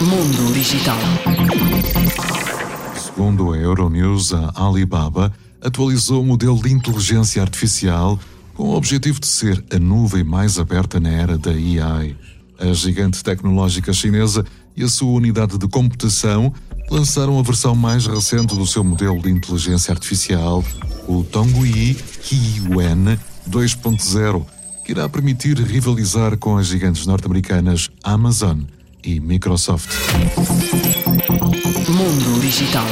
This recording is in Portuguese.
Mundo Digital. Segundo a Euronews, a Alibaba atualizou o modelo de inteligência artificial com o objetivo de ser a nuvem mais aberta na era da AI. A gigante tecnológica chinesa e a sua unidade de computação lançaram a versão mais recente do seu modelo de inteligência artificial, o Tongyi Yuan 2.0, que irá permitir rivalizar com as gigantes norte-americanas Amazon e Microsoft. Mundo Digital.